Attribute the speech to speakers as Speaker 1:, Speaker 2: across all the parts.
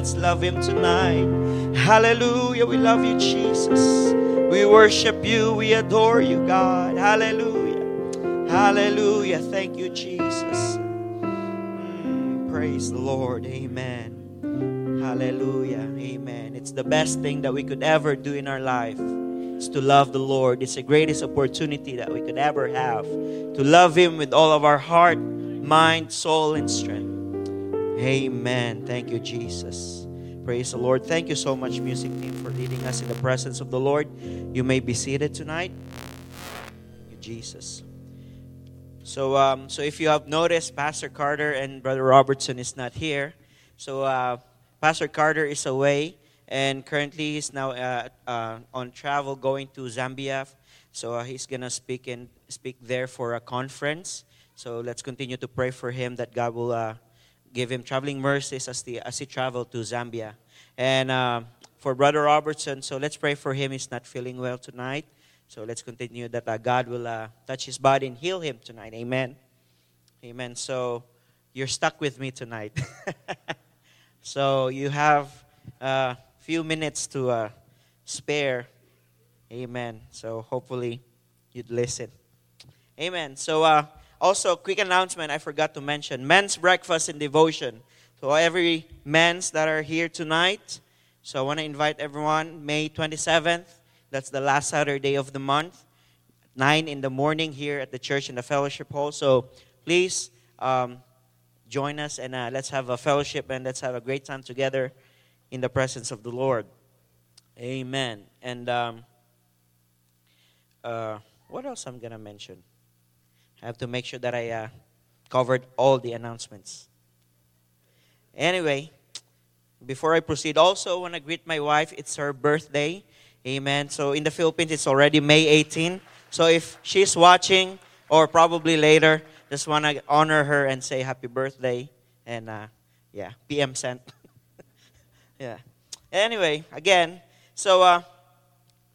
Speaker 1: Let's love Him tonight. Hallelujah. We love you, Jesus. We worship you. We adore you, God. Hallelujah. Hallelujah. Thank you, Jesus. Mm, praise the Lord. Amen. Hallelujah. Amen. It's the best thing that we could ever do in our life. Is to love the Lord. It's the greatest opportunity that we could ever have. To love Him with all of our heart, mind, soul, and strength. Amen. Thank you, Jesus. Praise the Lord. Thank you so much, music team, for leading us in the presence of the Lord. You may be seated tonight. Thank you, Jesus. So, um, so if you have noticed, Pastor Carter and Brother Robertson is not here. So, uh, Pastor Carter is away, and currently he's now uh, uh, on travel going to Zambia. So uh, he's gonna speak and speak there for a conference. So let's continue to pray for him that God will uh, give him traveling mercies as, the, as he traveled to Zambia. And uh, for Brother Robertson, so let's pray for him. He's not feeling well tonight. So let's continue that uh, God will uh, touch his body and heal him tonight. Amen. Amen. So you're stuck with me tonight. so you have a few minutes to uh, spare. Amen. So hopefully you'd listen. Amen. So uh, also, quick announcement I forgot to mention men's breakfast and devotion. So, every men's that are here tonight, so I want to invite everyone, May 27th, that's the last Saturday of the month, 9 in the morning here at the church in the fellowship hall. So, please um, join us and uh, let's have a fellowship and let's have a great time together in the presence of the Lord. Amen. And um, uh, what else I'm going to mention? I have to make sure that I uh, covered all the announcements. Anyway, before I proceed, also want to greet my wife. It's her birthday. Amen. So in the Philippines, it's already May 18. So if she's watching, or probably later, just want to honor her and say happy birthday. And uh, yeah, PM sent. yeah. Anyway, again, so uh,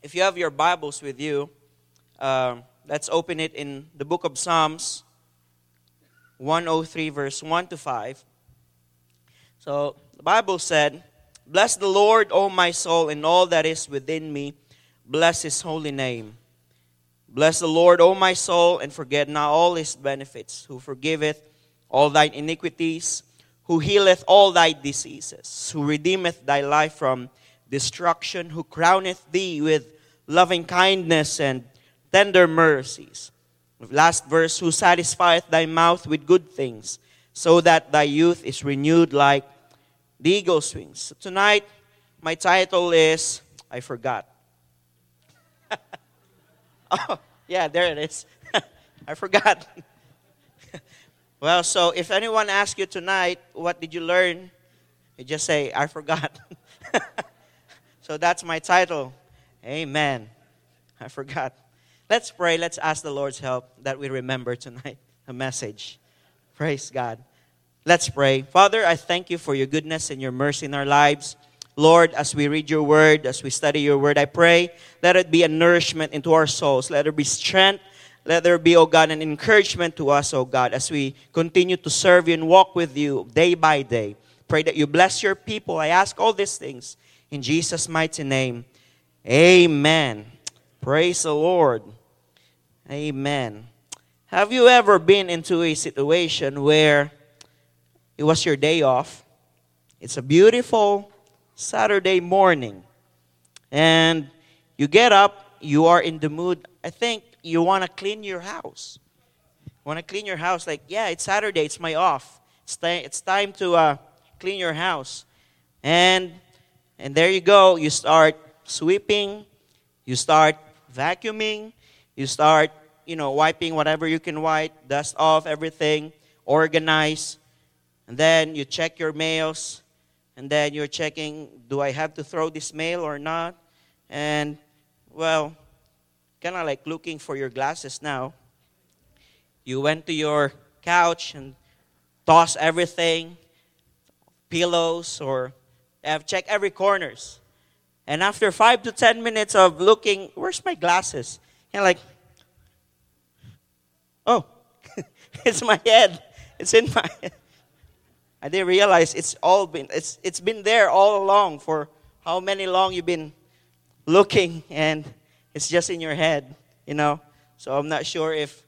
Speaker 1: if you have your Bibles with you, um, let's open it in the book of Psalms 103, verse 1 to 5. So the Bible said, Bless the Lord, O my soul, and all that is within me. Bless his holy name. Bless the Lord, O my soul, and forget not all his benefits, who forgiveth all thine iniquities, who healeth all thy diseases, who redeemeth thy life from destruction, who crowneth thee with loving kindness and tender mercies. Last verse, who satisfieth thy mouth with good things, so that thy youth is renewed like the eagle's wings. So tonight, my title is I forgot. oh, yeah, there it is. I forgot. well, so if anyone asks you tonight, what did you learn? You just say, I forgot. so that's my title. Amen. I forgot. Let's pray. Let's ask the Lord's help that we remember tonight a message. Praise God. Let's pray. Father, I thank you for your goodness and your mercy in our lives. Lord, as we read your word, as we study your word, I pray let it be a nourishment into our souls. Let there be strength. Let there be, oh God, an encouragement to us, oh God, as we continue to serve you and walk with you day by day. Pray that you bless your people. I ask all these things in Jesus' mighty name. Amen. Praise the Lord. Amen. Have you ever been into a situation where it was your day off? It's a beautiful Saturday morning. And you get up, you are in the mood. I think you want to clean your house. Want to clean your house like, yeah, it's Saturday, it's my off. It's, it's time to uh, clean your house. And and there you go, you start sweeping, you start vacuuming, you start, you know, wiping whatever you can wipe, dust off everything, organize. And then you check your mails. and then you're checking, do I have to throw this mail or not? And, well, kind of like looking for your glasses now. You went to your couch and toss everything, pillows, or have checked every corners. And after five to ten minutes of looking, where's my glasses? And like, oh, it's my head. It's in my head. I didn't realize it's all been it's it's been there all along for how many long you've been looking and it's just in your head, you know. So I'm not sure if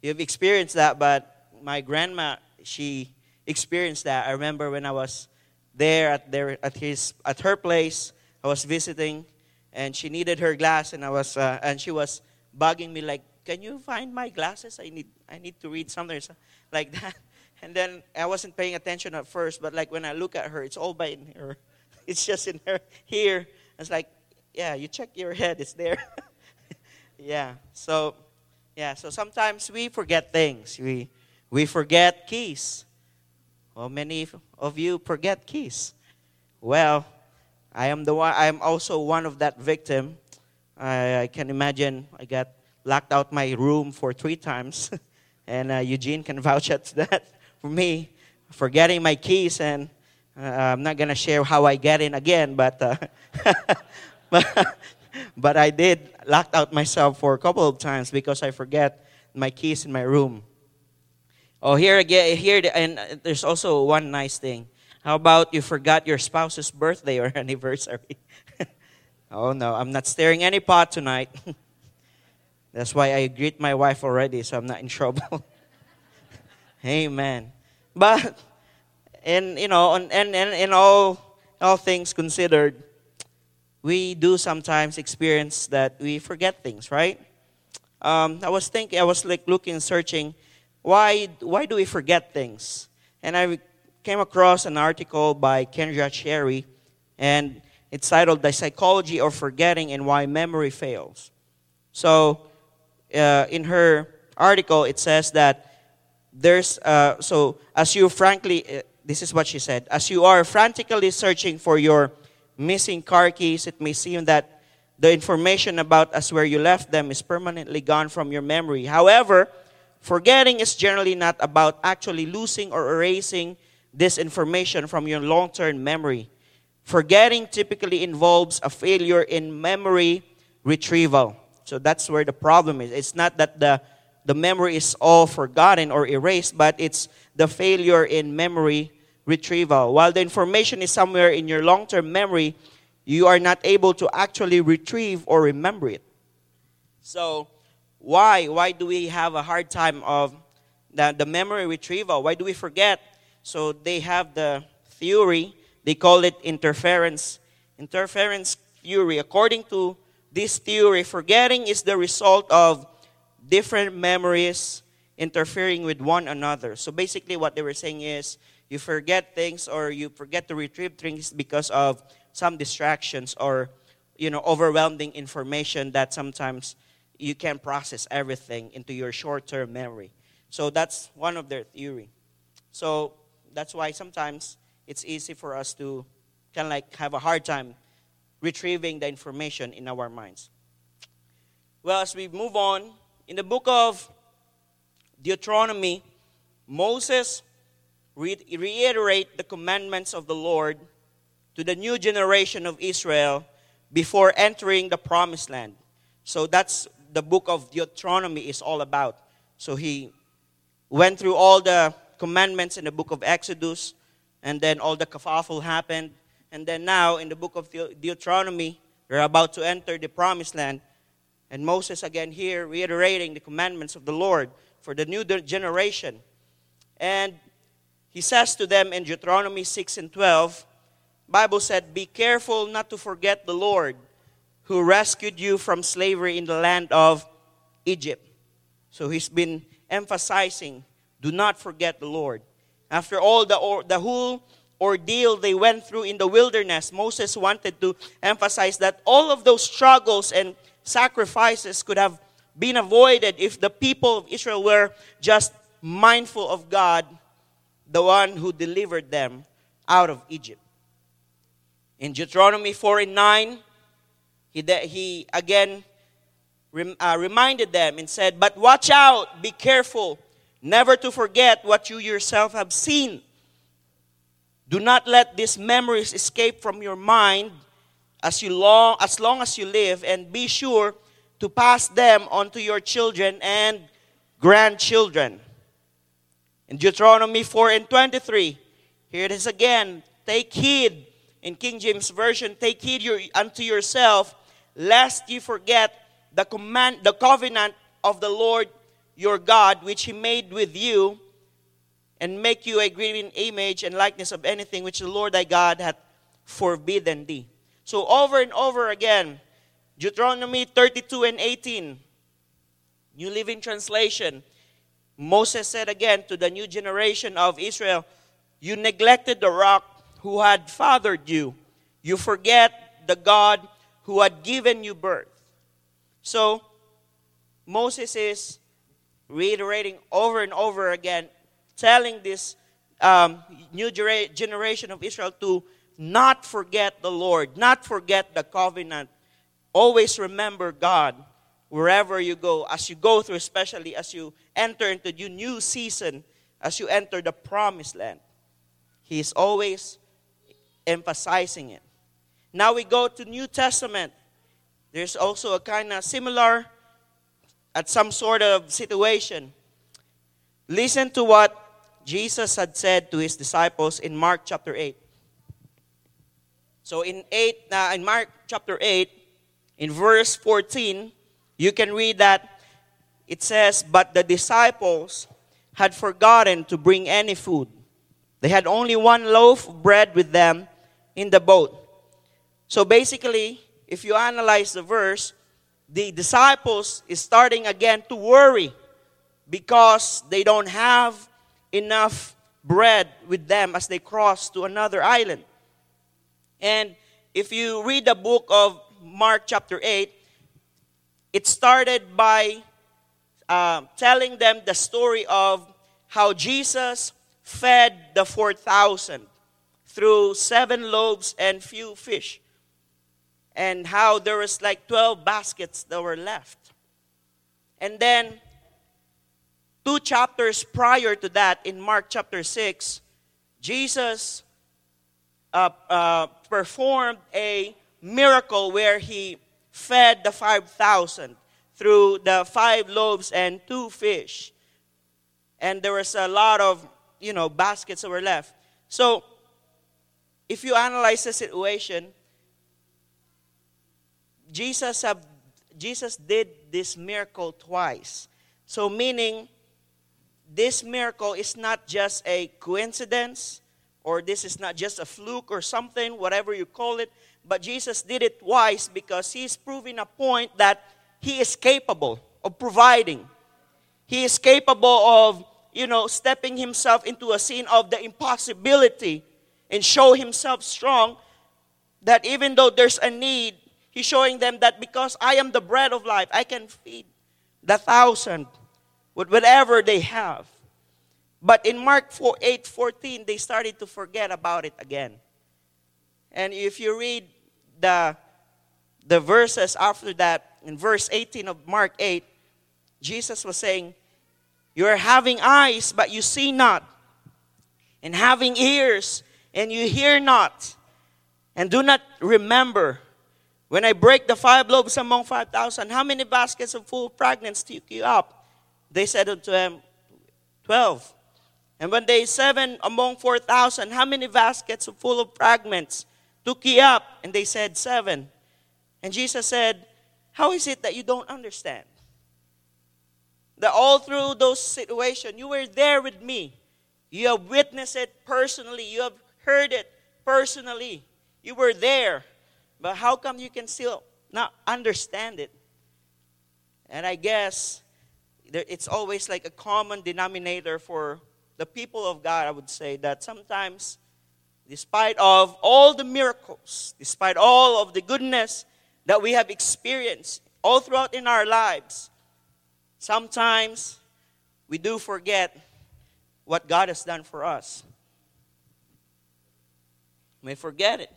Speaker 1: you've experienced that, but my grandma she experienced that. I remember when I was there at their at his at her place, I was visiting, and she needed her glass, and I was uh, and she was bugging me like, "Can you find my glasses? I need I need to read something like that." And then I wasn't paying attention at first, but like when I look at her, it's all by in her. It's just in her here. It's like, yeah, you check your head, it's there. yeah. So, yeah. So sometimes we forget things. We we forget keys. Well, many of you forget keys. Well, I am the one. I am also one of that victim. I, I can imagine. I got locked out my room for three times, and uh, Eugene can vouch at that for me, forgetting my keys, and uh, I'm not gonna share how I get in again, but. Uh, but, but I did locked out myself for a couple of times because I forget my keys in my room. Oh, here again, here, and there's also one nice thing. How about you forgot your spouse's birthday or anniversary? Oh no, I'm not stirring any pot tonight. That's why I greet my wife already, so I'm not in trouble. Amen. But in you know, and and in all all things considered, we do sometimes experience that we forget things, right? Um, I was thinking, I was like looking, searching, why, why do we forget things? And I came across an article by Kendra Cherry, and it's titled The Psychology of Forgetting and Why Memory Fails. So, uh, in her article, it says that there's, uh, so as you frankly, uh, this is what she said, as you are frantically searching for your missing car keys, it may seem that the information about us where you left them is permanently gone from your memory. However, forgetting is generally not about actually losing or erasing this information from your long term memory. Forgetting typically involves a failure in memory retrieval. So that's where the problem is. It's not that the, the memory is all forgotten or erased, but it's the failure in memory retrieval. While the information is somewhere in your long term memory, you are not able to actually retrieve or remember it. So, why? Why do we have a hard time of the, the memory retrieval? Why do we forget? So, they have the theory, they call it interference. Interference theory. According to this theory, forgetting is the result of different memories interfering with one another. So basically, what they were saying is you forget things or you forget to retrieve things because of some distractions or you know overwhelming information that sometimes you can't process everything into your short-term memory so that's one of their theory so that's why sometimes it's easy for us to kind of like have a hard time retrieving the information in our minds well as we move on in the book of deuteronomy moses reiterate the commandments of the Lord to the new generation of Israel before entering the promised land. So that's the book of Deuteronomy is all about. So he went through all the commandments in the book of Exodus, and then all the kafaful happened. And then now in the book of Deuteronomy, they're about to enter the promised land. And Moses again here reiterating the commandments of the Lord for the new generation. And he says to them in Deuteronomy 6 and 12, Bible said, Be careful not to forget the Lord who rescued you from slavery in the land of Egypt. So he's been emphasizing, do not forget the Lord. After all the, or, the whole ordeal they went through in the wilderness, Moses wanted to emphasize that all of those struggles and sacrifices could have been avoided if the people of Israel were just mindful of God the one who delivered them out of Egypt. In Deuteronomy 4 and 9, he, he again rem, uh, reminded them and said, But watch out, be careful, never to forget what you yourself have seen. Do not let these memories escape from your mind as, you long, as long as you live, and be sure to pass them on to your children and grandchildren. In Deuteronomy 4 and 23, here it is again. Take heed, in King James Version, take heed your, unto yourself, lest you forget the command, the covenant of the Lord your God, which he made with you, and make you a graven image and likeness of anything which the Lord thy God hath forbidden thee. So over and over again, Deuteronomy 32 and 18, New Living Translation, Moses said again to the new generation of Israel, You neglected the rock who had fathered you. You forget the God who had given you birth. So, Moses is reiterating over and over again, telling this um, new generation of Israel to not forget the Lord, not forget the covenant. Always remember God wherever you go, as you go through, especially as you enter into your new season, as you enter the promised land. He is always emphasizing it. Now we go to New Testament. There's also a kind of similar at some sort of situation. Listen to what Jesus had said to his disciples in Mark chapter 8. So in 8 uh, in Mark chapter 8 in verse 14 you can read that it says, But the disciples had forgotten to bring any food. They had only one loaf of bread with them in the boat. So basically, if you analyze the verse, the disciples is starting again to worry because they don't have enough bread with them as they cross to another island. And if you read the book of Mark chapter 8, it started by uh, telling them the story of how Jesus fed the 4,000 through seven loaves and few fish, and how there was like 12 baskets that were left. And then, two chapters prior to that, in Mark chapter 6, Jesus uh, uh, performed a miracle where he fed the 5,000 through the five loaves and two fish. And there was a lot of, you know, baskets that were left. So, if you analyze the situation, Jesus have, Jesus did this miracle twice. So meaning this miracle is not just a coincidence or this is not just a fluke or something, whatever you call it, but Jesus did it twice because he's proving a point that he is capable of providing. He is capable of, you know, stepping himself into a scene of the impossibility and show himself strong that even though there's a need, he's showing them that because I am the bread of life, I can feed the thousand with whatever they have. But in Mark 4, 8 14, they started to forget about it again. And if you read the, the verses after that, in verse 18 of Mark 8, Jesus was saying, You are having eyes, but you see not, and having ears, and you hear not, and do not remember. When I break the five loaves among 5,000, how many baskets of full fragments took you up? They said unto him, Twelve. And when they seven among 4,000, how many baskets of full of fragments? took ye up? And they said, Seven. And Jesus said, How is it that you don't understand? That all through those situations, you were there with me. You have witnessed it personally. You have heard it personally. You were there. But how come you can still not understand it? And I guess it's always like a common denominator for the people of God, I would say, that sometimes despite of all the miracles, despite all of the goodness that we have experienced all throughout in our lives, sometimes we do forget what God has done for us. We forget it.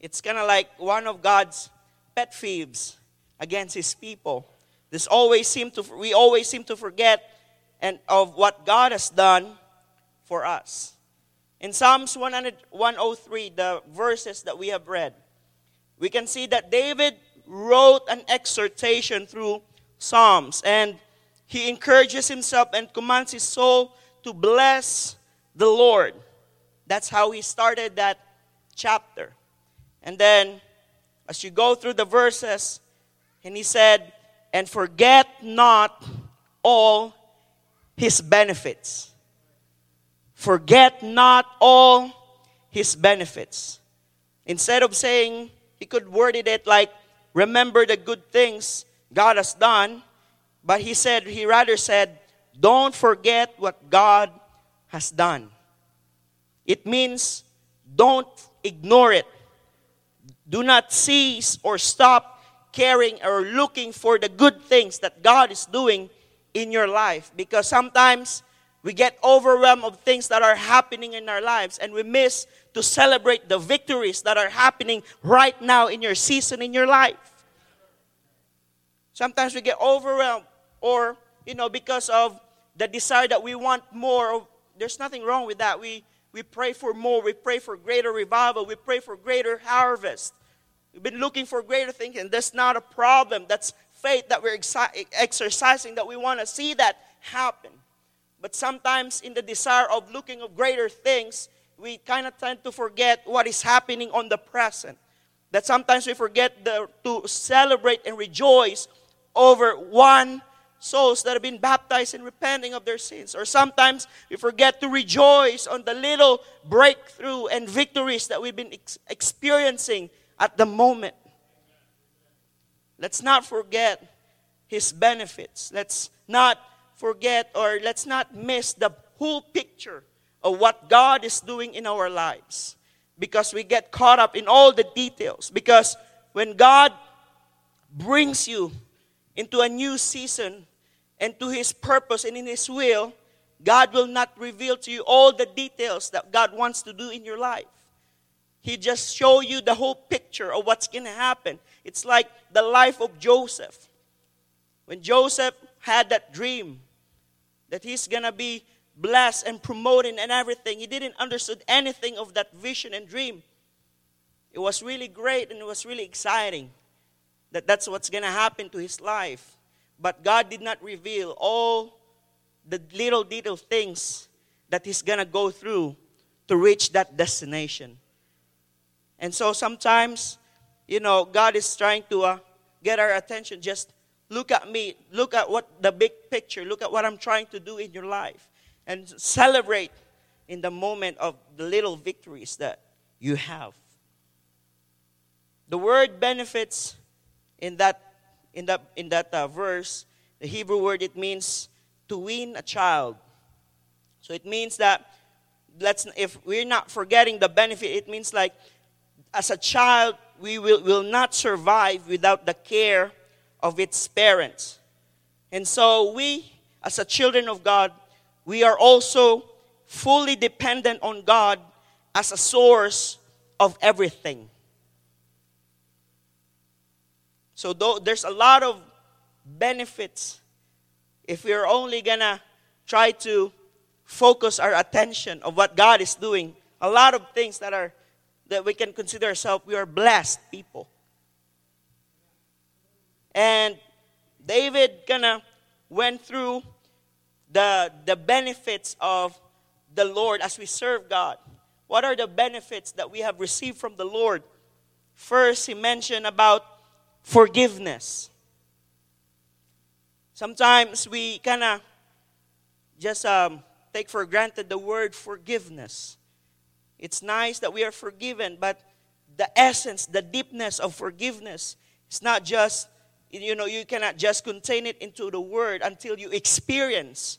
Speaker 1: It's kind of like one of God's pet thieves against his people. This always seem to we always seem to forget and of what God has done for us. In Psalms 100, 103, the verses that we have read, we can see that David wrote an exhortation through Psalms and he encourages himself and commands his soul to bless the Lord. That's how he started that chapter. And then, as you go through the verses, and he said, And forget not all his benefits. Forget not all his benefits. Instead of saying, he could worded it like, Remember the good things God has done. But he said, he rather said, Don't forget what God has done. It means don't ignore it. Do not cease or stop caring or looking for the good things that God is doing in your life because sometimes we get overwhelmed of things that are happening in our lives and we miss to celebrate the victories that are happening right now in your season in your life. Sometimes we get overwhelmed or you know because of the desire that we want more there's nothing wrong with that. We we pray for more, we pray for greater revival, we pray for greater harvest. We've been looking for greater things, and that's not a problem. That's faith that we're exi- exercising, that we want to see that happen. But sometimes, in the desire of looking of greater things, we kind of tend to forget what is happening on the present. That sometimes we forget the, to celebrate and rejoice over one souls that have been baptized and repenting of their sins. Or sometimes we forget to rejoice on the little breakthrough and victories that we've been ex- experiencing at the moment. Let's not forget his benefits. Let's not forget or let's not miss the whole picture of what God is doing in our lives because we get caught up in all the details. Because when God brings you into a new season and to his purpose and in his will, God will not reveal to you all the details that God wants to do in your life. He just show you the whole picture of what's going to happen. It's like the life of Joseph. When Joseph had that dream that he's going to be blessed and promoted and everything, he didn't understand anything of that vision and dream. It was really great and it was really exciting that that's what's going to happen to his life. But God did not reveal all the little little things that he's going to go through to reach that destination. And so sometimes, you know, God is trying to uh, get our attention. Just look at me. Look at what the big picture. Look at what I'm trying to do in your life. And celebrate in the moment of the little victories that you have. The word benefits in that in that in that uh, verse, the Hebrew word it means to win a child. So it means that let's if we're not forgetting the benefit, it means like as a child, we will, will not survive without the care of its parents. And so, we, as a children of God, we are also fully dependent on God as a source of everything. So, though there's a lot of benefits if we're only gonna try to focus our attention of what God is doing. A lot of things that are that we can consider ourselves we are blessed people. And David kind of went through the, the benefits of the Lord as we serve God. What are the benefits that we have received from the Lord? First, he mentioned about forgiveness. Sometimes we kind of just um, take for granted the word forgiveness. It's nice that we are forgiven, but the essence, the deepness of forgiveness it's not just, you know, you cannot just contain it into the word until you experience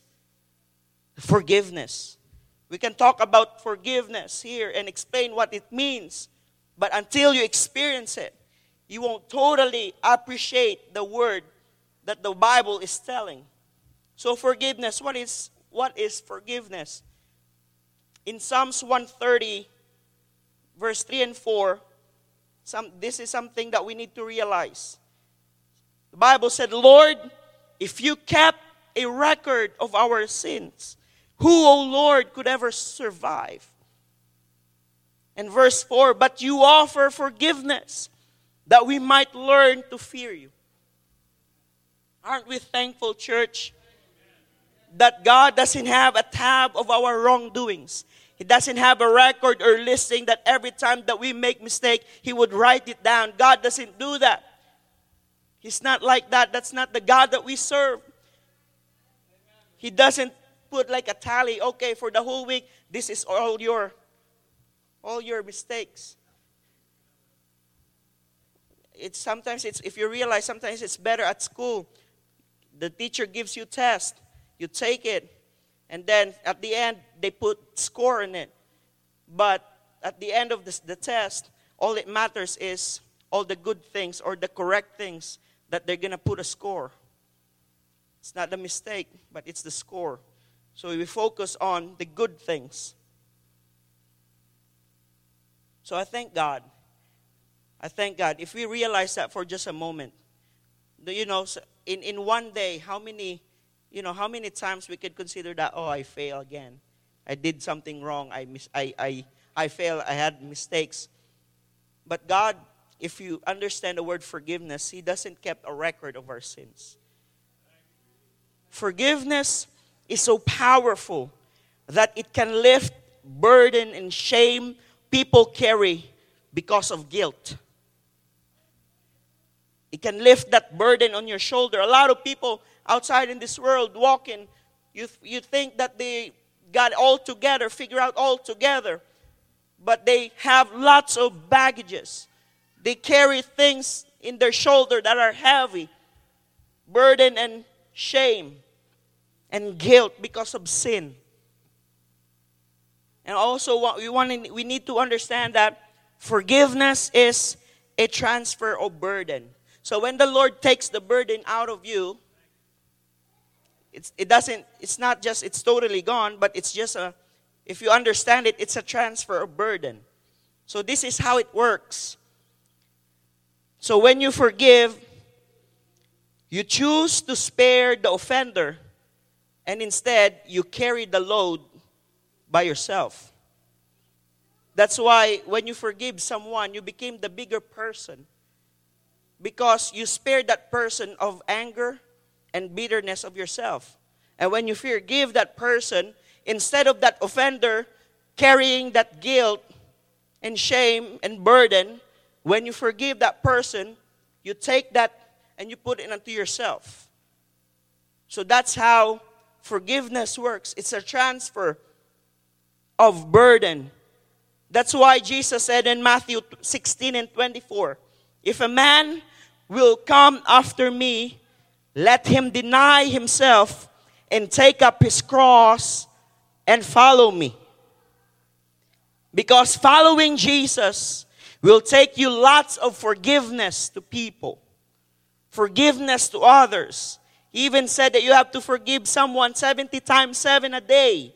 Speaker 1: forgiveness. We can talk about forgiveness here and explain what it means, but until you experience it, you won't totally appreciate the word that the Bible is telling. So forgiveness, what is what is forgiveness? in Psalms 130, verse 3 and 4, some, this is something that we need to realize. The Bible said, Lord, if you kept a record of our sins, who, O Lord, could ever survive? And verse 4 But you offer forgiveness that we might learn to fear you. Aren't we thankful, church, that God doesn't have a tab of our wrongdoings? He doesn't have a record or listing that every time that we make mistake, he would write it down. God doesn't do that. He's not like that. That's not the God that we serve. He doesn't put like a tally, okay, for the whole week, this is all your all your mistakes. It's sometimes it's if you realize sometimes it's better at school. The teacher gives you test, you take it, and then at the end they put score in it. But at the end of the test, all it matters is all the good things or the correct things that they're to put a score. It's not the mistake, but it's the score. So we focus on the good things. So I thank God. I thank God. If we realize that for just a moment, you know, in, in one day, how many, you know, how many times we could consider that, oh, I fail again. I did something wrong. I, mis- I, I, I failed. I had mistakes. But God, if you understand the word forgiveness, He doesn't keep a record of our sins. Forgiveness is so powerful that it can lift burden and shame people carry because of guilt. It can lift that burden on your shoulder. A lot of people outside in this world walking, you, you think that they got all together, figure out all together, but they have lots of baggages. They carry things in their shoulder that are heavy, burden and shame and guilt because of sin. And also, we, want we need to understand that forgiveness is a transfer of burden. So when the Lord takes the burden out of you, it's, it doesn't, it's not just, it's totally gone, but it's just a, if you understand it, it's a transfer of burden. So this is how it works. So when you forgive, you choose to spare the offender and instead you carry the load by yourself. That's why when you forgive someone, you became the bigger person because you spared that person of anger and bitterness of yourself. And when you forgive that person, instead of that offender carrying that guilt and shame and burden, when you forgive that person, you take that and you put it onto yourself. So that's how forgiveness works. It's a transfer of burden. That's why Jesus said in Matthew 16 and 24 If a man will come after me, let him deny himself and take up his cross and follow me. Because following Jesus will take you lots of forgiveness to people, forgiveness to others, he even said that you have to forgive someone 70 times 7 a day.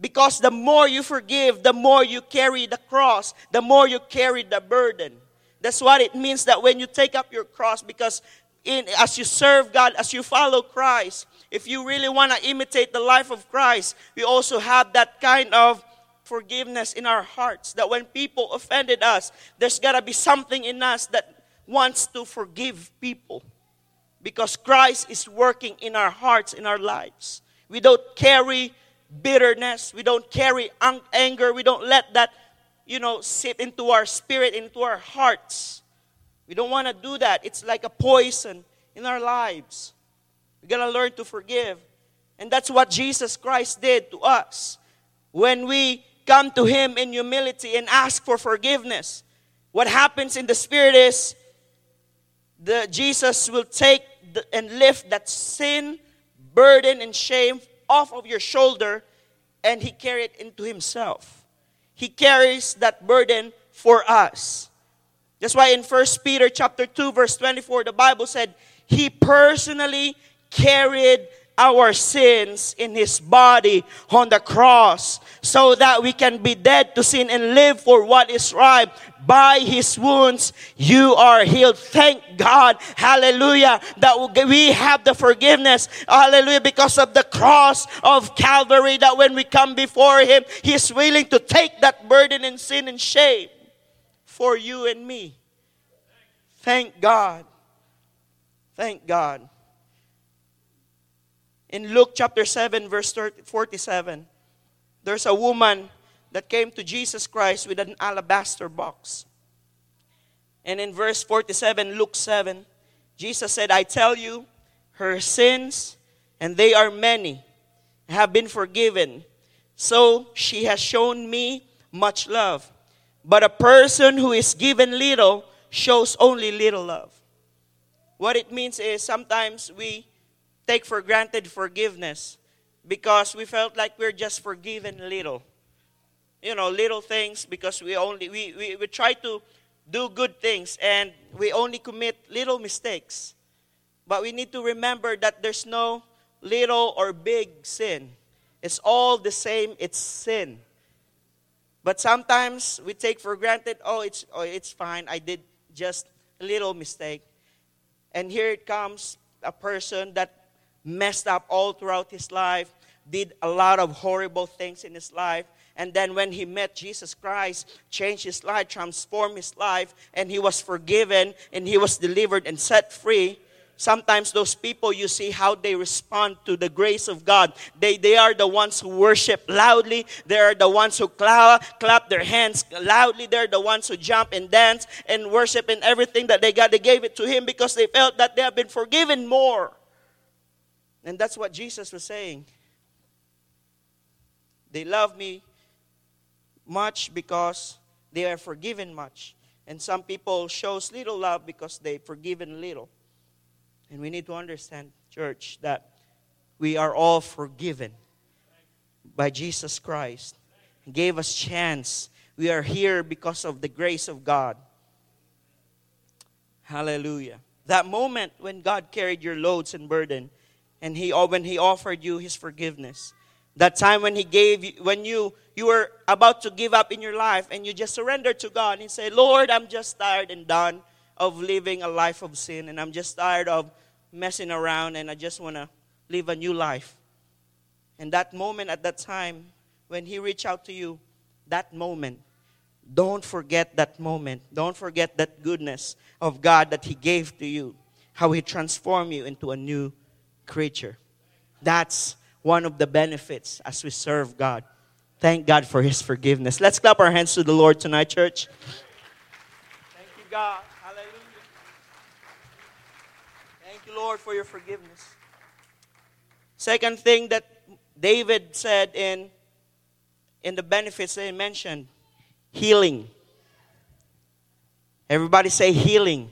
Speaker 1: Because the more you forgive, the more you carry the cross, the more you carry the burden. That's what it means that when you take up your cross, because in, as you serve God, as you follow Christ, if you really want to imitate the life of Christ, we also have that kind of forgiveness in our hearts. That when people offended us, there's got to be something in us that wants to forgive people because Christ is working in our hearts, in our lives. We don't carry bitterness, we don't carry anger, we don't let that, you know, sit into our spirit, into our hearts. We don't want to do that. It's like a poison in our lives. We got to learn to forgive. And that's what Jesus Christ did to us. When we come to Him in humility and ask for forgiveness, what happens in the Spirit is the Jesus will take the, and lift that sin, burden, and shame off of your shoulder, and He carry it into Himself. He carries that burden for us. That's why in 1 Peter chapter 2, verse 24, the Bible said, He personally carried our sins in his body on the cross so that we can be dead to sin and live for what is right. By his wounds, you are healed. Thank God. Hallelujah. That we have the forgiveness. Hallelujah. Because of the cross of Calvary, that when we come before him, he's willing to take that burden and sin and shame for you and me. Thank God. Thank God. In Luke chapter 7, verse 47, there's a woman that came to Jesus Christ with an alabaster box. And in verse 47, Luke 7, Jesus said, I tell you, her sins, and they are many, have been forgiven. So she has shown me much love. But a person who is given little shows only little love. What it means is sometimes we take for granted forgiveness because we felt like we're just forgiven little. You know, little things because we only we, we, we try to do good things and we only commit little mistakes. But we need to remember that there's no little or big sin. It's all the same, it's sin. But sometimes we take for granted, oh, it's, oh, it's fine. I did just a little mistake. And here it comes a person that messed up all throughout his life, did a lot of horrible things in his life. And then when he met Jesus Christ, changed his life, transformed his life, and he was forgiven and he was delivered and set free sometimes those people you see how they respond to the grace of god. They, they are the ones who worship loudly. They are the ones who clap, clap their hands loudly. They're the ones who jump and dance and worship and everything that they got. They gave it to him because they felt that they have been forgiven more and that's what jesus was saying they love me much because they are forgiven much and some people shows little love because they forgiven little and we need to understand, church, that we are all forgiven by Jesus Christ. He gave us chance. We are here because of the grace of God. Hallelujah. That moment when God carried your loads and burden and he when he offered you his forgiveness. That time when he gave you when you you were about to give up in your life and you just surrendered to God and say, "Lord, I'm just tired and done of living a life of sin and I'm just tired of messing around and I just want to live a new life. And that moment at that time, when He reached out to you, that moment, don't forget that moment. Don't forget that goodness of God that He gave to you, how He transformed you into a new creature. That's one of the benefits as we serve God. Thank God for His forgiveness. Let's clap our hands to the Lord tonight, church. Thank you, God. Hallelujah. Thank you, Lord, for your forgiveness. Second thing that David said in, in the benefits they mentioned healing. Everybody say healing.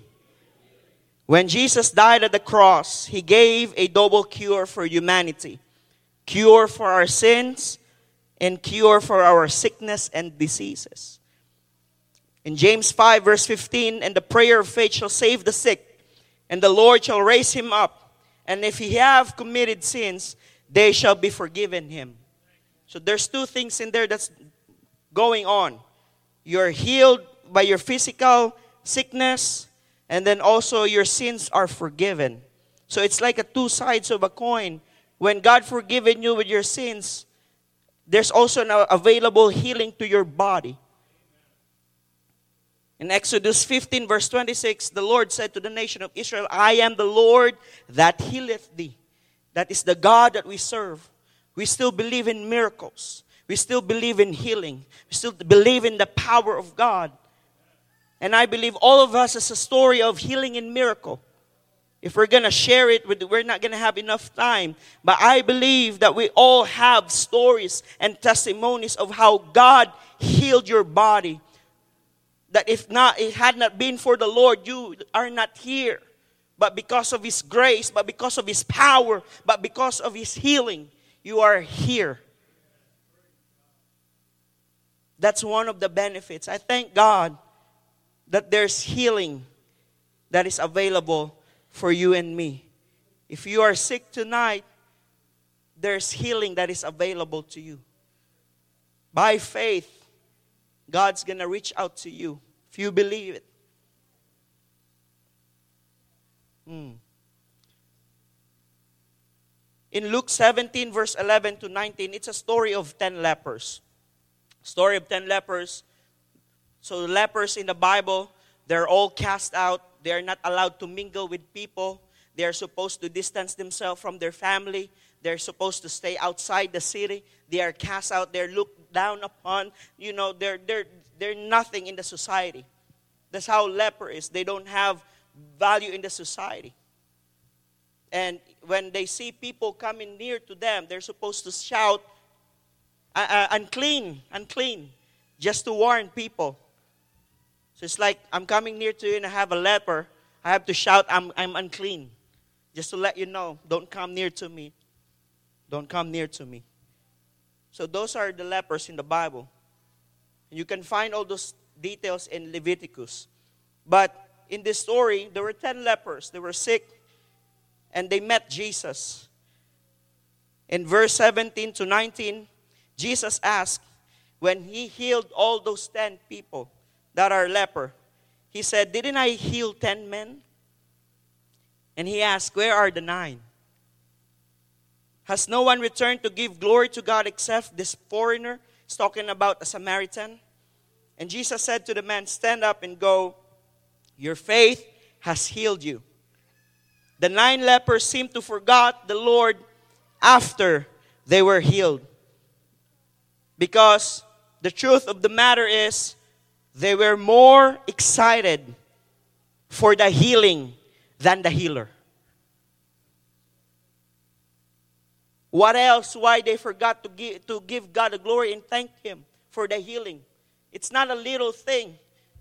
Speaker 1: When Jesus died at the cross, he gave a double cure for humanity cure for our sins and cure for our sickness and diseases. In James 5, verse 15, and the prayer of faith shall save the sick, and the Lord shall raise him up. And if he have committed sins, they shall be forgiven him. So there's two things in there that's going on. You're healed by your physical sickness, and then also your sins are forgiven. So it's like a two sides of a coin. When God forgiven you with your sins, there's also an available healing to your body. In Exodus 15, verse 26, the Lord said to the nation of Israel, I am the Lord that healeth thee. That is the God that we serve. We still believe in miracles. We still believe in healing. We still believe in the power of God. And I believe all of us is a story of healing and miracle. If we're going to share it, we're not going to have enough time. But I believe that we all have stories and testimonies of how God healed your body, that if not, it had not been for the Lord, you are not here. But because of His grace, but because of His power, but because of His healing, you are here. That's one of the benefits. I thank God that there's healing that is available for you and me. If you are sick tonight, there's healing that is available to you. By faith, God's going to reach out to you if you believe it. Hmm. In Luke 17, verse 11 to 19, it's a story of 10 lepers. Story of 10 lepers. So, lepers in the Bible, they're all cast out. They are not allowed to mingle with people. They are supposed to distance themselves from their family. They're supposed to stay outside the city. They are cast out. They're looked down upon. You know, they're, they're, they're nothing in the society. That's how leper is. They don't have value in the society. And when they see people coming near to them, they're supposed to shout, uh, uh, unclean, unclean, just to warn people. So it's like, I'm coming near to you and I have a leper. I have to shout, I'm, I'm unclean. Just to let you know, don't come near to me. Don't come near to me. So those are the lepers in the Bible. You can find all those details in Leviticus. But in this story, there were 10 lepers. They were sick and they met Jesus. In verse 17 to 19, Jesus asked, when he healed all those 10 people that are leper, he said, Didn't I heal 10 men? And he asked, Where are the nine? Has no one returned to give glory to God except this foreigner? He's talking about a Samaritan. And Jesus said to the man, Stand up and go. Your faith has healed you. The nine lepers seemed to forget the Lord after they were healed. Because the truth of the matter is, they were more excited for the healing than the healer. What else? Why they forgot to give, to give God the glory and thank Him for the healing? It's not a little thing.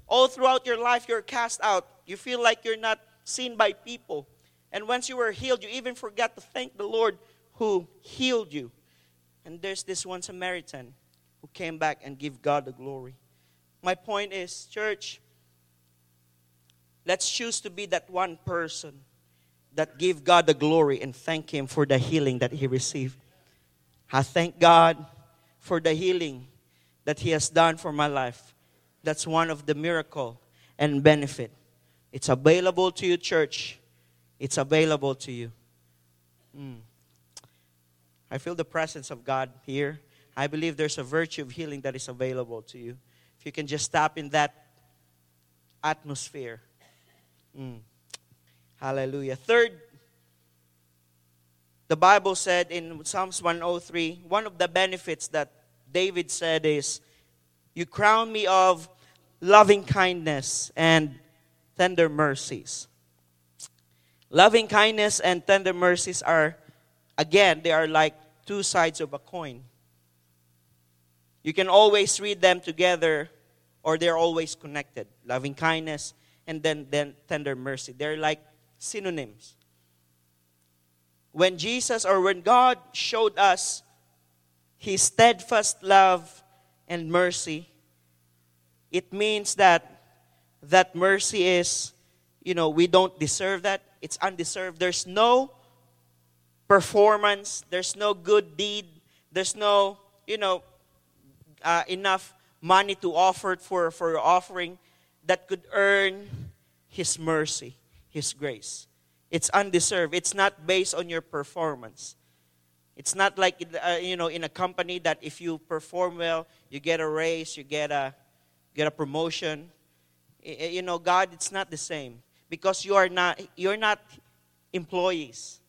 Speaker 1: All throughout your life, you're cast out. You feel like you're not seen by people. And once you were healed, you even forgot to thank the Lord who healed you. And there's this one Samaritan who came back and give God the glory. My point is, church, let's choose to be that one person that give God the glory and thank Him for the healing that He received. I thank God for the healing that He has done for my life. That's one of the miracle and benefit. It's available to you, church. It's available to you. Mm. I feel the presence of God here. I believe there's a virtue of healing that is available to you. You can just stop in that atmosphere. Mm. Hallelujah. Third, the Bible said in Psalms 103, one of the benefits that David said is, You crown me of loving kindness and tender mercies. Loving kindness and tender mercies are, again, they are like two sides of a coin. You can always read them together or they're always connected. Loving kindness and then, then tender mercy. They're like synonyms. When Jesus or when God showed us his steadfast love and mercy, it means that that mercy is, you know, we don't deserve that. It's undeserved. There's no performance, there's no good deed, there's no, you know, uh, enough money to offer for, for your offering that could earn his mercy. His grace. It's undeserved. It's not based on your performance. It's not like uh, you know in a company that if you perform well, you get a raise, you get a get a promotion. You know, God, it's not the same because you are not you're not employees.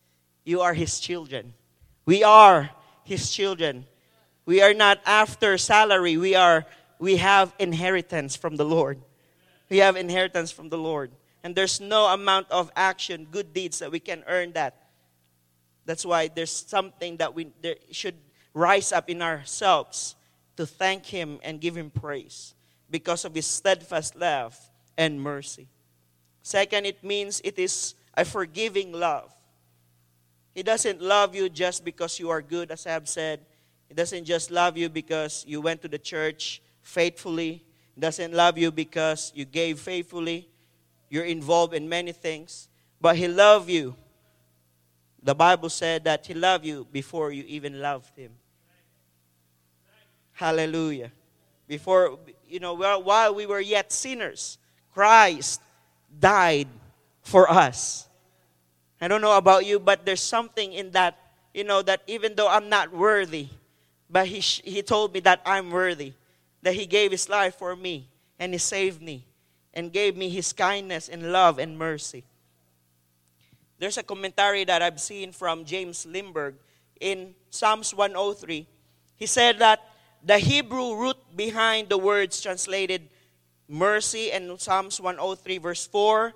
Speaker 1: You are His children. We are His children. We are not after salary. We are we have inheritance from the Lord. We have inheritance from the Lord. And there's no amount of action, good deeds that we can earn that. That's why there's something that we should rise up in ourselves to thank Him and give Him praise because of His steadfast love and mercy. Second, it means it is a forgiving love. He doesn't love you just because you are good, as I have said. He doesn't just love you because you went to the church faithfully. Doesn't love you because you gave faithfully. You're involved in many things, but He loved you The Bible said that He loved you before you even loved Him. Hallelujah. Before, you know, while we were yet sinners, Christ died for us. I don't know about you, but there's something in that, you know, that even though I'm not worthy, but he, he told me that I'm worthy, that He gave His life for me and He saved me and gave me His kindness and love and mercy. There's a commentary that I've seen from James Limburg in Psalms 103. He said that the Hebrew root behind the words translated mercy in Psalms 103, verse 4.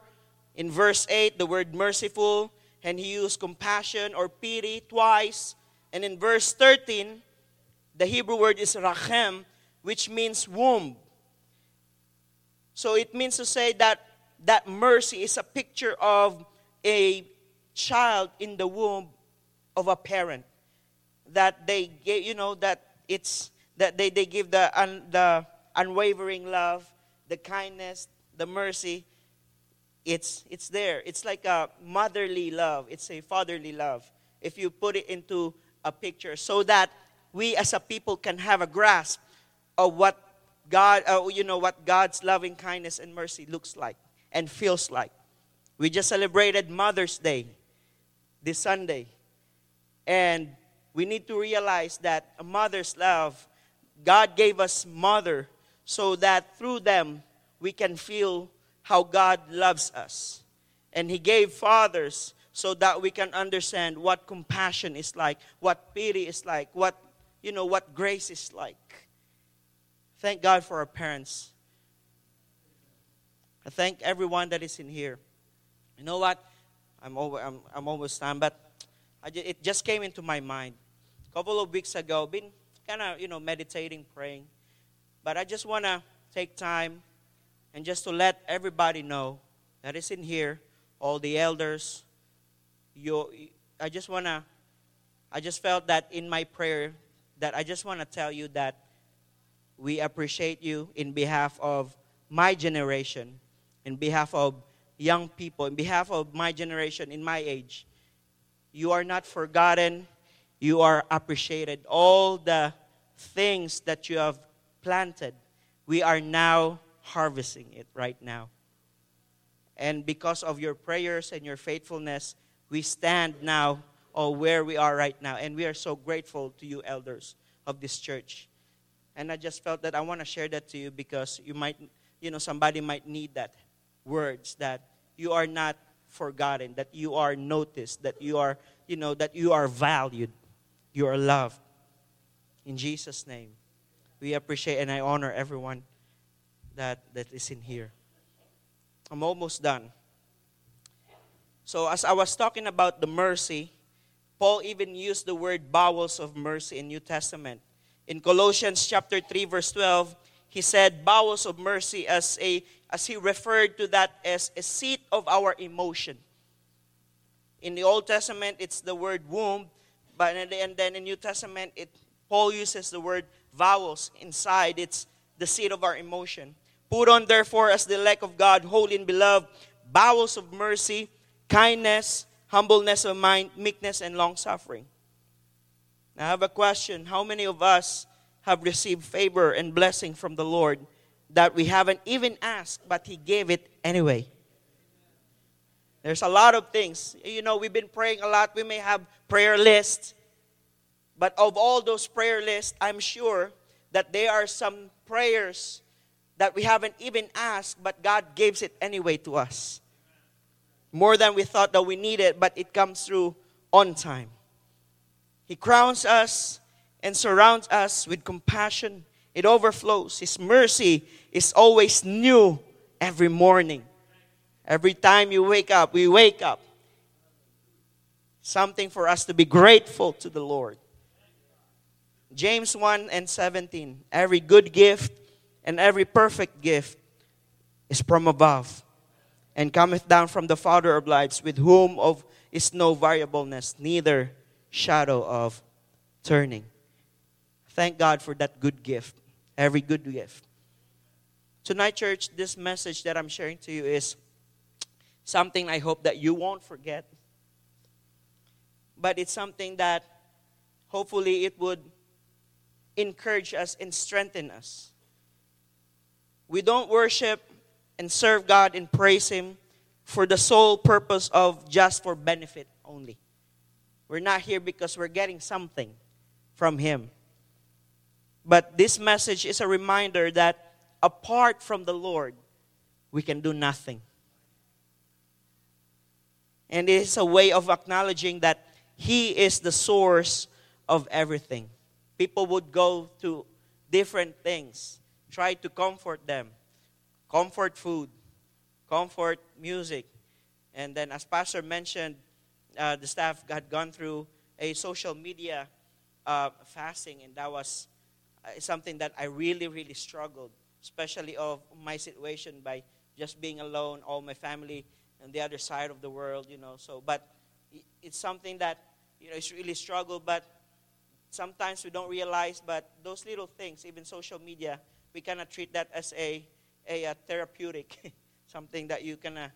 Speaker 1: In verse 8, the word merciful, and he used compassion or pity twice. And in verse 13, the Hebrew word is rachem, which means womb. So it means to say that that mercy is a picture of a child in the womb of a parent. That they get, you know, that it's that they, they give the un, the unwavering love, the kindness, the mercy. It's it's there. It's like a motherly love. It's a fatherly love. If you put it into a picture, so that we as a people can have a grasp of what God, uh, you know, what God's loving kindness and mercy looks like and feels like. We just celebrated Mother's Day this Sunday. And we need to realize that a mother's love, God gave us mother so that through them we can feel how God loves us. And He gave fathers so that we can understand what compassion is like, what pity is like, what you know what grace is like. Thank God for our parents. I thank everyone that is in here. You know what? I'm over. I'm, I'm almost done, but it just came into my mind. A couple of weeks ago, been kind of you know meditating, praying, but I just want to take time and just to let everybody know that is in here, all the elders. You, I just want to. I just felt that in my prayer that I just want to tell you that we appreciate you in behalf of my generation, in behalf of young people, in behalf of my generation, in my age. You are not forgotten. You are appreciated. All the things that you have planted, we are now harvesting it right now. And because of your prayers and your faithfulness, we stand now or where we are right now. And we are so grateful to you, elders of this church. And I just felt that I want to share that to you because you might, you know, somebody might need that words that you are not forgotten, that you are noticed, that you are, you know, that you are valued, you are loved. In Jesus' name, we appreciate and I honor everyone that, that is in here. I'm almost done. So, as I was talking about the mercy, Paul even used the word bowels of mercy in New Testament. In Colossians chapter 3 verse 12, he said bowels of mercy as a as he referred to that as a seat of our emotion. In the Old Testament it's the word womb, but and then in New Testament it Paul uses the word bowels inside. It's the seat of our emotion. Put on therefore as the elect of God, holy and beloved, bowels of mercy, kindness, humbleness of mind, meekness, and long suffering. I have a question. How many of us have received favor and blessing from the Lord that we haven't even asked, but He gave it anyway? There's a lot of things. You know, we've been praying a lot. We may have prayer lists. But of all those prayer lists, I'm sure that there are some prayers that we haven't even asked, but God gives it anyway to us more than we thought that we needed, but it comes through on time. He crowns us and surrounds us with compassion. It overflows. His mercy is always new every morning. Every time you wake up, we wake up. Something for us to be grateful to the Lord. James 1 and 17. Every good gift and every perfect gift is from above and cometh down from the Father of lights, with whom of is no variableness, neither shadow of turning. Thank God for that good gift, every good gift. Tonight, church, this message that I'm sharing to you is something I hope that you won't forget. but it's something that hopefully it would encourage us and strengthen us. We don't worship and serve God and praise Him for the sole purpose of just for benefit only. We're not here because we're getting something from Him. But this message is a reminder that apart from the Lord, we can do nothing. And it is a way of acknowledging that He is the source of everything. People would go to different things, try to comfort them, comfort food, comfort music. And then, as Pastor mentioned, uh, the staff had gone through a social media uh, fasting, and that was uh, something that I really, really struggled, especially of my situation by just being alone, all my family on the other side of the world, you know. So, but it's something that you know it's really struggle. But sometimes we don't realize. But those little things, even social media, we cannot treat that as a a, a therapeutic, something that you can uh,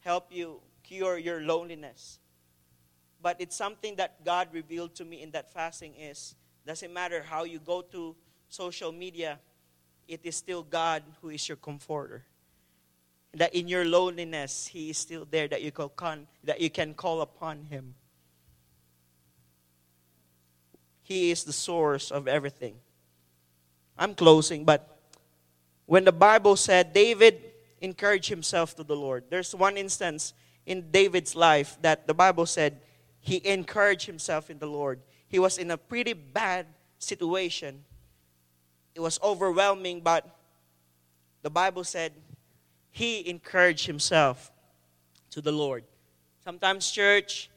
Speaker 1: help you cure your loneliness. But it's something that God revealed to me in that fasting is doesn't matter how you go to social media, it is still God who is your comforter. That in your loneliness, He is still there, that you can, that you can call upon Him. He is the source of everything. I'm closing, but when the Bible said David encouraged himself to the Lord, there's one instance in David's life that the Bible said he encouraged himself in the Lord. He was in a pretty bad situation, it was overwhelming, but the Bible said he encouraged himself to the Lord. Sometimes, church,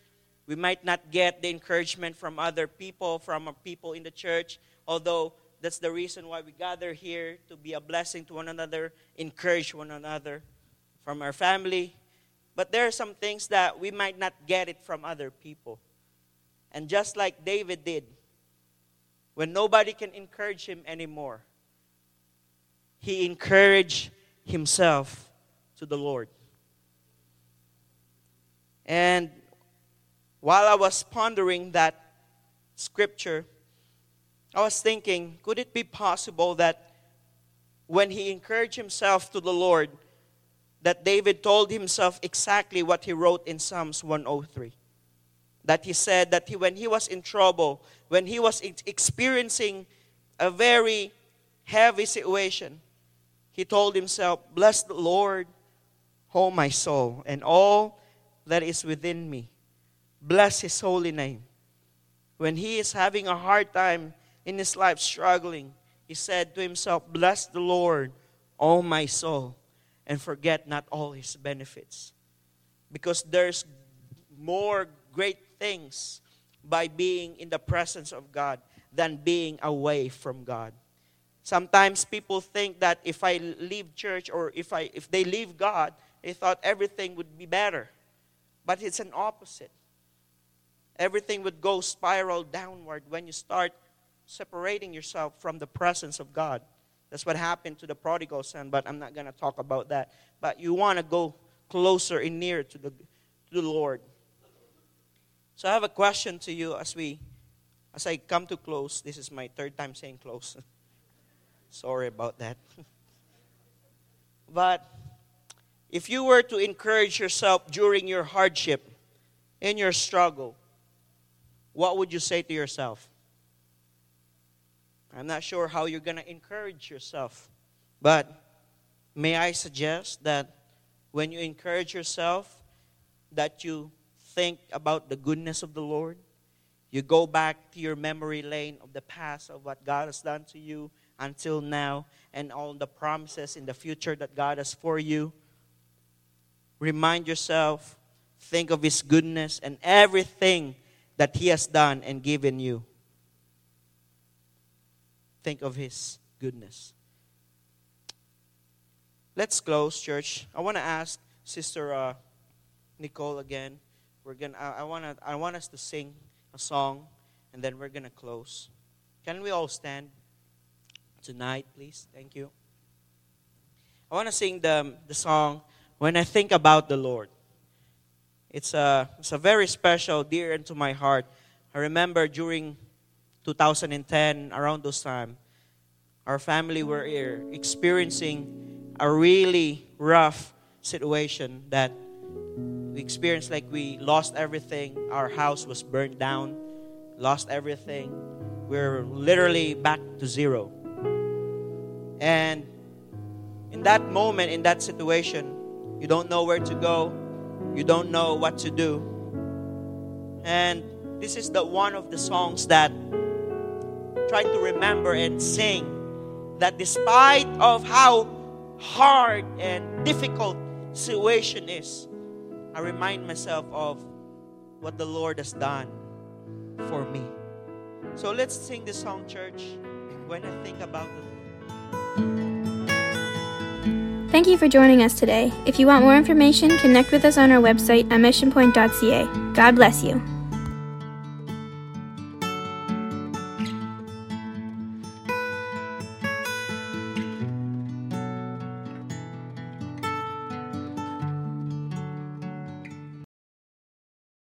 Speaker 1: we might not get the encouragement from other people, from people in the church, although that's the reason why we gather here to be a blessing to one another, encourage one another from our family. But there are some things that we might not get it from other people. And just like David did, when nobody can encourage him anymore, he encouraged himself to the Lord. And while I was pondering that scripture, I was thinking, could it be possible that when he encouraged himself to the Lord, that David told himself exactly what he wrote in Psalms 103? That he said that he, when he was in trouble, when he was experiencing a very heavy situation, he told himself, Bless the Lord, O my soul, and all that is within me. Bless his holy name. When he is having a hard time in his life, struggling, he said to himself, Bless the Lord, O my soul, and forget not all his benefits. Because there's more great things by being in the presence of God than being away from God. Sometimes people think that if I leave church or if I if they leave God, they thought everything would be better. But it's an opposite. Everything would go spiral downward when you start separating yourself from the presence of God. That's what happened to the prodigal son, but I'm not going to talk about that. But you want to go closer and nearer to the, to the Lord. So I have a question to you as we as I come to close. This is my third time saying close. Sorry about that. but if you were to encourage yourself during your hardship, in your struggle, what would you say to yourself? I'm not sure how you're going to encourage yourself, but may I suggest that when you encourage yourself, that you think about the goodness of the Lord. You go back to your memory lane of the past of what God has done to you, until now and all the promises in the future that God has for you. Remind yourself, think of His goodness and everything that He has done and given you. Think of His goodness. Let's close, church. I want to ask Sister uh, Nicole again. We're gonna. I, I want to. I want us to sing a song, and then we're gonna close. Can we all stand? tonight, please. Thank you. I want to sing the, the song, When I Think About the Lord. It's a, it's a very special, dear into my heart. I remember during 2010, around those time, our family were experiencing a really rough situation that we experienced like we lost everything. Our house was burned down, lost everything. We're literally back to zero. And in that moment, in that situation, you don't know where to go, you don't know what to do. And this is the one of the songs that try to remember and sing that despite of how hard and difficult situation is, I remind myself of what the Lord has done for me. So let's sing this song, church, when I think about the
Speaker 2: Thank you for joining us today. If you want more information, connect with us on our website at missionpoint.ca. God bless you.